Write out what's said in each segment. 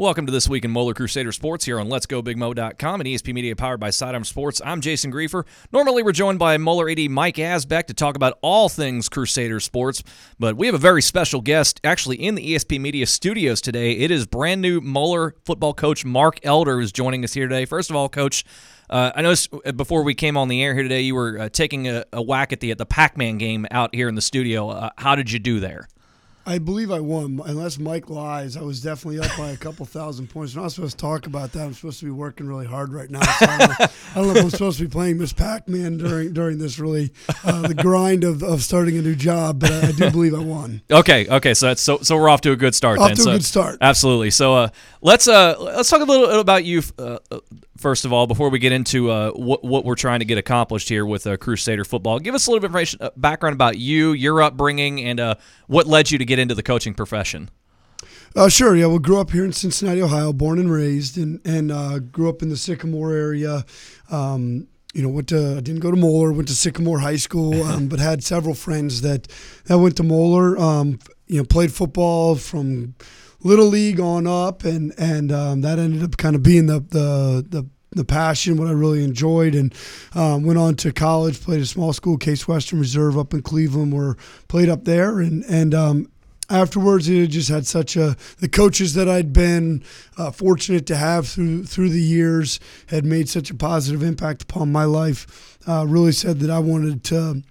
Welcome to this week in Moeller Crusader Sports here on Let's Go Big LetsGoBigMoe.com and ESP Media powered by Sidearm Sports. I'm Jason Grefer. Normally, we're joined by Moeller AD Mike Asbeck to talk about all things Crusader sports, but we have a very special guest actually in the ESP Media studios today. It is brand new Moeller football coach Mark Elder who's joining us here today. First of all, Coach, uh, I noticed uh, before we came on the air here today, you were uh, taking a, a, whack at the at the Pac-Man game out here in the studio. Uh, how did you do there? I believe I won. Unless Mike lies, I was definitely up by a couple thousand points. I'm not supposed to talk about that. I'm supposed to be working really hard right now. So I, don't know, I, don't know, if I'm supposed to be playing Miss Pac-Man during during this really uh, the grind of, of starting a new job. But I, I, do believe I won. Okay, okay. So that's so so we're off to a good start. Off then. to so, a good start. Absolutely. So uh, let's uh let's talk a little about you uh, first of all, before we get into uh, what, what we're trying to get accomplished here with uh, Crusader football, give us a little bit of information, uh, background about you, your upbringing, and uh, what led you to get into the coaching profession. Uh, sure. Yeah, we grew up here in Cincinnati, Ohio, born and raised, and and uh, grew up in the Sycamore area. Um, you know, went to I didn't go to Moeller, went to Sycamore High School, um, but had several friends that that went to Moeller. Um, you know, played football from little league on up, and and um, that ended up kind of being the the the the passion, what I really enjoyed, and um, went on to college. Played a small school, Case Western Reserve, up in Cleveland. Where played up there, and and um, afterwards, it just had such a the coaches that I'd been uh, fortunate to have through through the years had made such a positive impact upon my life. Uh, really said that I wanted to.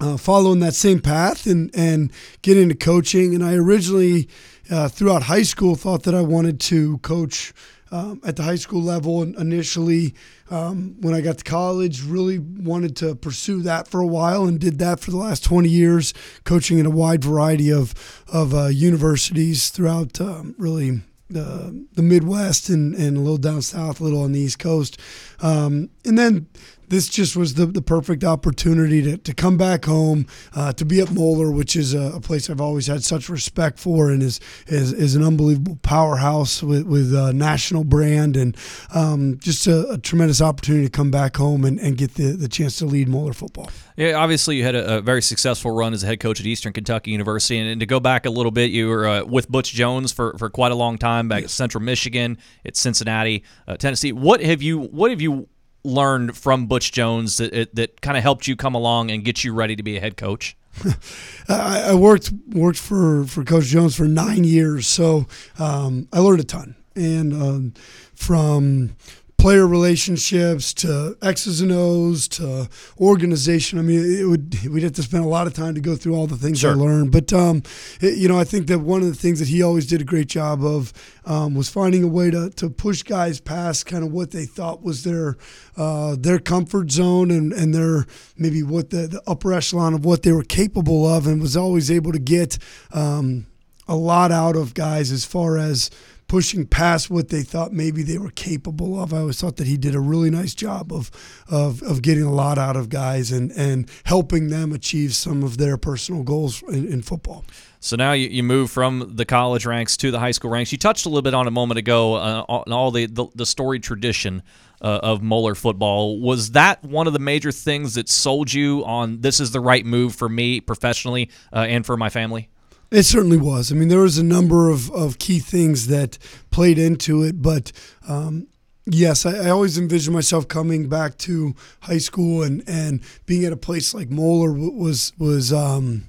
Uh, follow in that same path and and get into coaching. And I originally uh, throughout high school thought that I wanted to coach um, at the high school level and initially um, when I got to college really wanted to pursue that for a while and did that for the last 20 years coaching in a wide variety of of uh, universities throughout um, really the, the Midwest and, and a little down south, a little on the East Coast. Um, and then this just was the, the perfect opportunity to, to come back home, uh, to be at Moeller, which is a, a, place I've always had such respect for and is is, is an unbelievable powerhouse with, with a national brand and um, just a, a, tremendous opportunity to come back home and, and get the, the chance to lead Moeller football. Yeah, obviously you had a, a very successful run as a head coach at Eastern Kentucky University, and, and to go back a little bit, you were uh, with Butch Jones for, for quite a long time back yes. at Central Michigan, at Cincinnati, uh, Tennessee. What have you What have you learned from Butch Jones that that kind of helped you come along and get you ready to be a head coach? I, worked worked for for Coach Jones for nine years, so um, I learned a ton. And um, from player relationships to X's and O's to organization. I mean, it would we'd have to spend a lot of time to go through all the things sure. I learned. But um, it, you know, I think that one of the things that he always did a great job of um, was finding a way to to push guys past kind of what they thought was their uh, their comfort zone and and their maybe what the, the, upper echelon of what they were capable of, and was always able to get um, a lot out of guys as far as pushing past what they thought maybe they were capable of. I always thought that he did a really nice job of of, of getting a lot out of guys and, and helping them achieve some of their personal goals in, in football. So now you, you move from the college ranks to the high school ranks. You touched a little bit on a moment ago uh, on all the, the, the tradition uh, of Moeller football. Was that one of the major things that sold you on this is the right move for me professionally uh, and for my family? It certainly was. I mean, there was a number of, of key things that played into it, but um, yes, I, I, always envisioned myself coming back to high school and, and being at a place like Moeller was was um,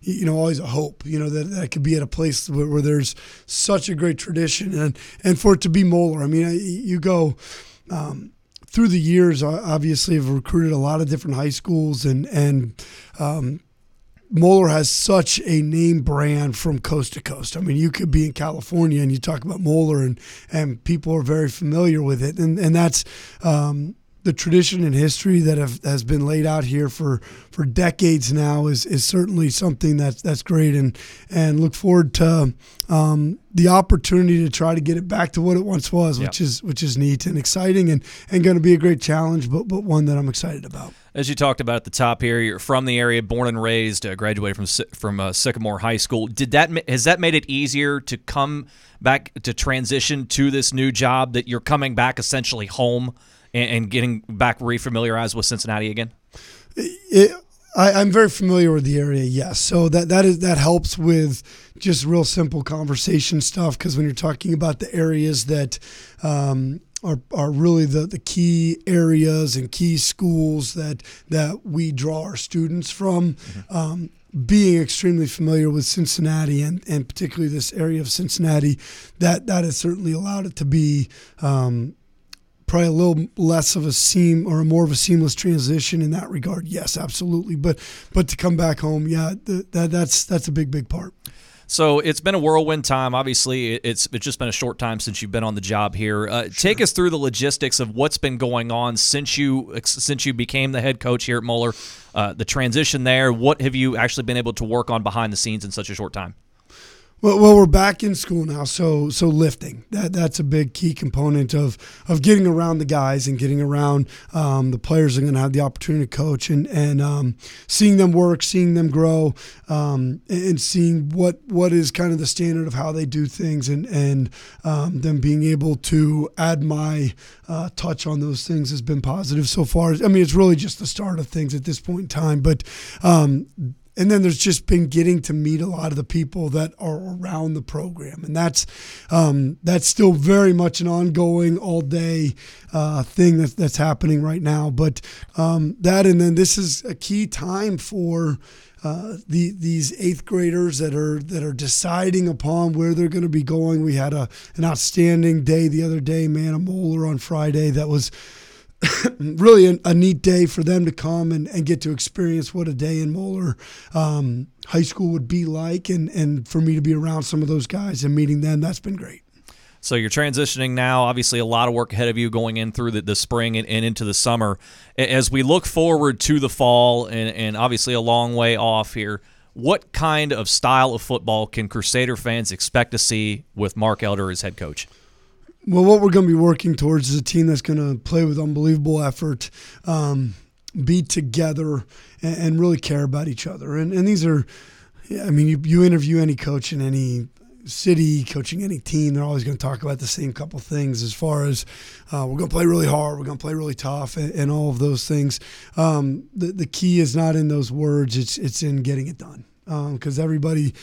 you know always a hope. You know that, that I could be at a place where, where, there's such a great tradition and and for it to be Moeller. I mean, I, you go. Um, through the years, obviously, I've recruited a lot of different high schools and and um, Moeller has such a name brand from coast to coast. I mean, you could be in California and you talk about Moeller, and and people are very familiar with it, and and that's um, the tradition and history that have, has been laid out here for, for decades now is, is certainly something that's that's great and and look forward to um, the opportunity to try to get it back to what it once was, which is which is neat and exciting and, and going to be a great challenge, but but one that I'm excited about. As you talked about at the top here, you're from the area, born and raised, uh, graduated from from uh, Sycamore High School. Did that has that made it easier to come back to transition to this new job that you're coming back essentially home? And, and getting back refamiliarized with Cincinnati again? It, I, am very familiar with the area. Yes, so that that is that helps with just real simple conversation stuff because when you're talking about the areas that. Um, are, are really the, the key areas and key schools that that we draw our students from. Mm-hmm. Um, being extremely familiar with Cincinnati and, and particularly this area of Cincinnati, that that has certainly allowed it to be um, probably a little less of a seam or a more of a seamless transition in that regard. Yes, absolutely. But but to come back home, yeah, that that's that's a big big part. So it's been a whirlwind time. Obviously, it's it's just been a short time since you've been on the job here. Uh, sure. Take us through the logistics of what's been going on since you since you became the head coach here at Moeller. Uh, the transition there. What have you actually been able to work on behind the scenes in such a short time? Well, well, we're back in school now, so so lifting that that's a big key component of of getting around the guys and getting around um, the players are going to have the opportunity to coach and and um, seeing them work, seeing them grow, um, and seeing what what is kind of the standard of how they do things, and and um, them being able to add my uh, touch on those things has been positive so far. I mean, it's really just the start of things at this point in time, but um, and then there's just been getting to meet a lot of the people that are around the program, and that's um, that's still very much an ongoing, all day uh, thing that's that's happening right now. But um, that, and then this is a key time for. Uh, the these eighth graders that are that are deciding upon where they're going to be going. We had a an outstanding day the other day, man, a Moeller on Friday that was really a, a, neat day for them to come and, and get to experience what a day in Moeller um, High School would be like, and, and for me to be around some of those guys and meeting them, that's been great. So you're transitioning now. Obviously, a lot of work ahead of you going in through the, the spring and, and, into the summer. As we look forward to the fall, and, and obviously a long way off here, what kind of style of football can Crusader fans expect to see with Mark Elder as head coach? Well, what we're going to be working towards is a team that's going to play with unbelievable effort, um, be together, and, and, really care about each other. And, and these are, I mean, you, you interview any coach in any city, coaching any team, they're always going to talk about the same couple things as far as uh, we're going to play really hard, we're going to play really tough, and, and all of those things. Um, the, the key is not in those words, it's, it's in getting it done. Because um, everybody,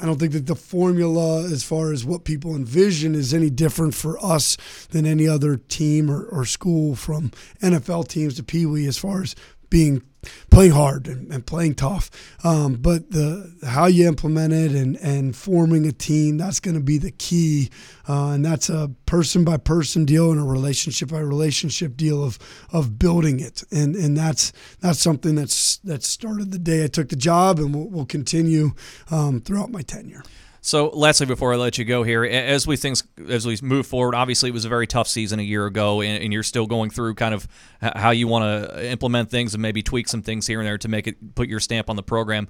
I don't think that the formula, as far as what people envision, is any different for us than any other team or, or school from NFL teams to Pee Wee as far as being playing hard and, and playing tough. Um, but the how you implement it and, and forming a team that's going to be the key, uh, and that's a person by person deal and a relationship by relationship deal of of building it. And and that's that's something that's that started the day I took the job and will, will continue um, throughout my tenure. So, lastly, before I let you go here, as we things as we move forward, obviously it was a very tough season a year ago, and, and you're still going through kind of how you want to implement things and maybe tweak some things here and there to make it put your stamp on the program.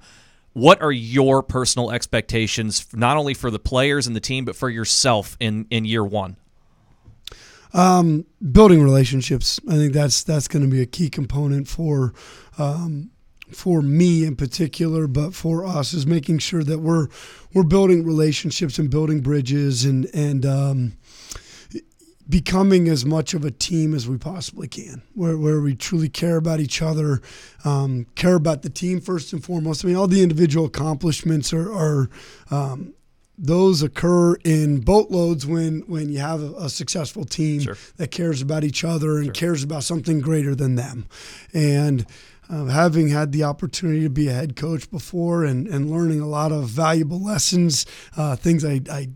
What are your personal expectations, not only for the players and the team, but for yourself in in year one? Um, building relationships. I think that's that's going to be a key component for um, for me in particular, but for us is making sure that we're we're building relationships and building bridges and and um, becoming as much of a team as we possibly can, where where we truly care about each other, um, care about the team first and foremost. I mean, all the individual accomplishments are. are um, those occur in boatloads when when you have a, a successful team sure. that cares about each other and sure. cares about something greater than them, and uh, having had the opportunity to be a head coach before and, and learning a lot of valuable lessons, uh, things I, I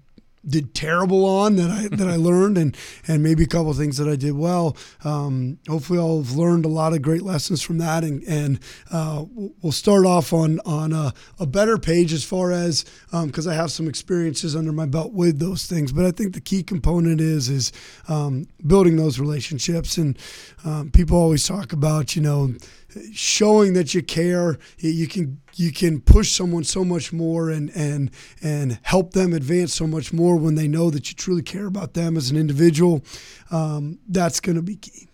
did terrible on that I that I learned, and and maybe a couple of things that I did well. Um, hopefully, I'll have learned a lot of great lessons from that, and and uh, we'll start off on on a, a better page as far as because um, I have some experiences under my belt with those things. But I think the key component is is um, building those relationships, and um, people always talk about you know showing that you care. You can you can push someone so much more and and and help them advance so much more when they know that you truly care about them as an individual. Um, that's going to be key.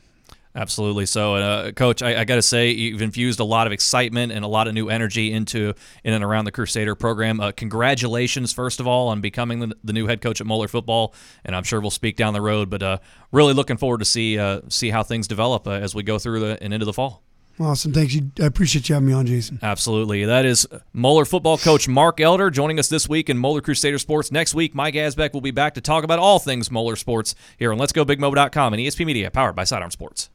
Absolutely. So, uh, Coach, I, I got to say, you've infused a lot of excitement and a lot of new energy into in and around the Crusader program. Uh, congratulations, first of all, on becoming the, the, new head coach at Moeller football, and I'm sure we'll speak down the road. But uh, really looking forward to see uh, see how things develop uh, as we go through the and into the fall. Awesome. Thanks. You, I appreciate you having me on, Jason. Absolutely. That is Moeller football coach Mark Elder joining us this week in Moeller Crusader Sports. Next week, Mike Asbeck will be back to talk about all things Moeller sports here on Let's Go BigMoe.com and ESP Media, powered by Sidearm Sports.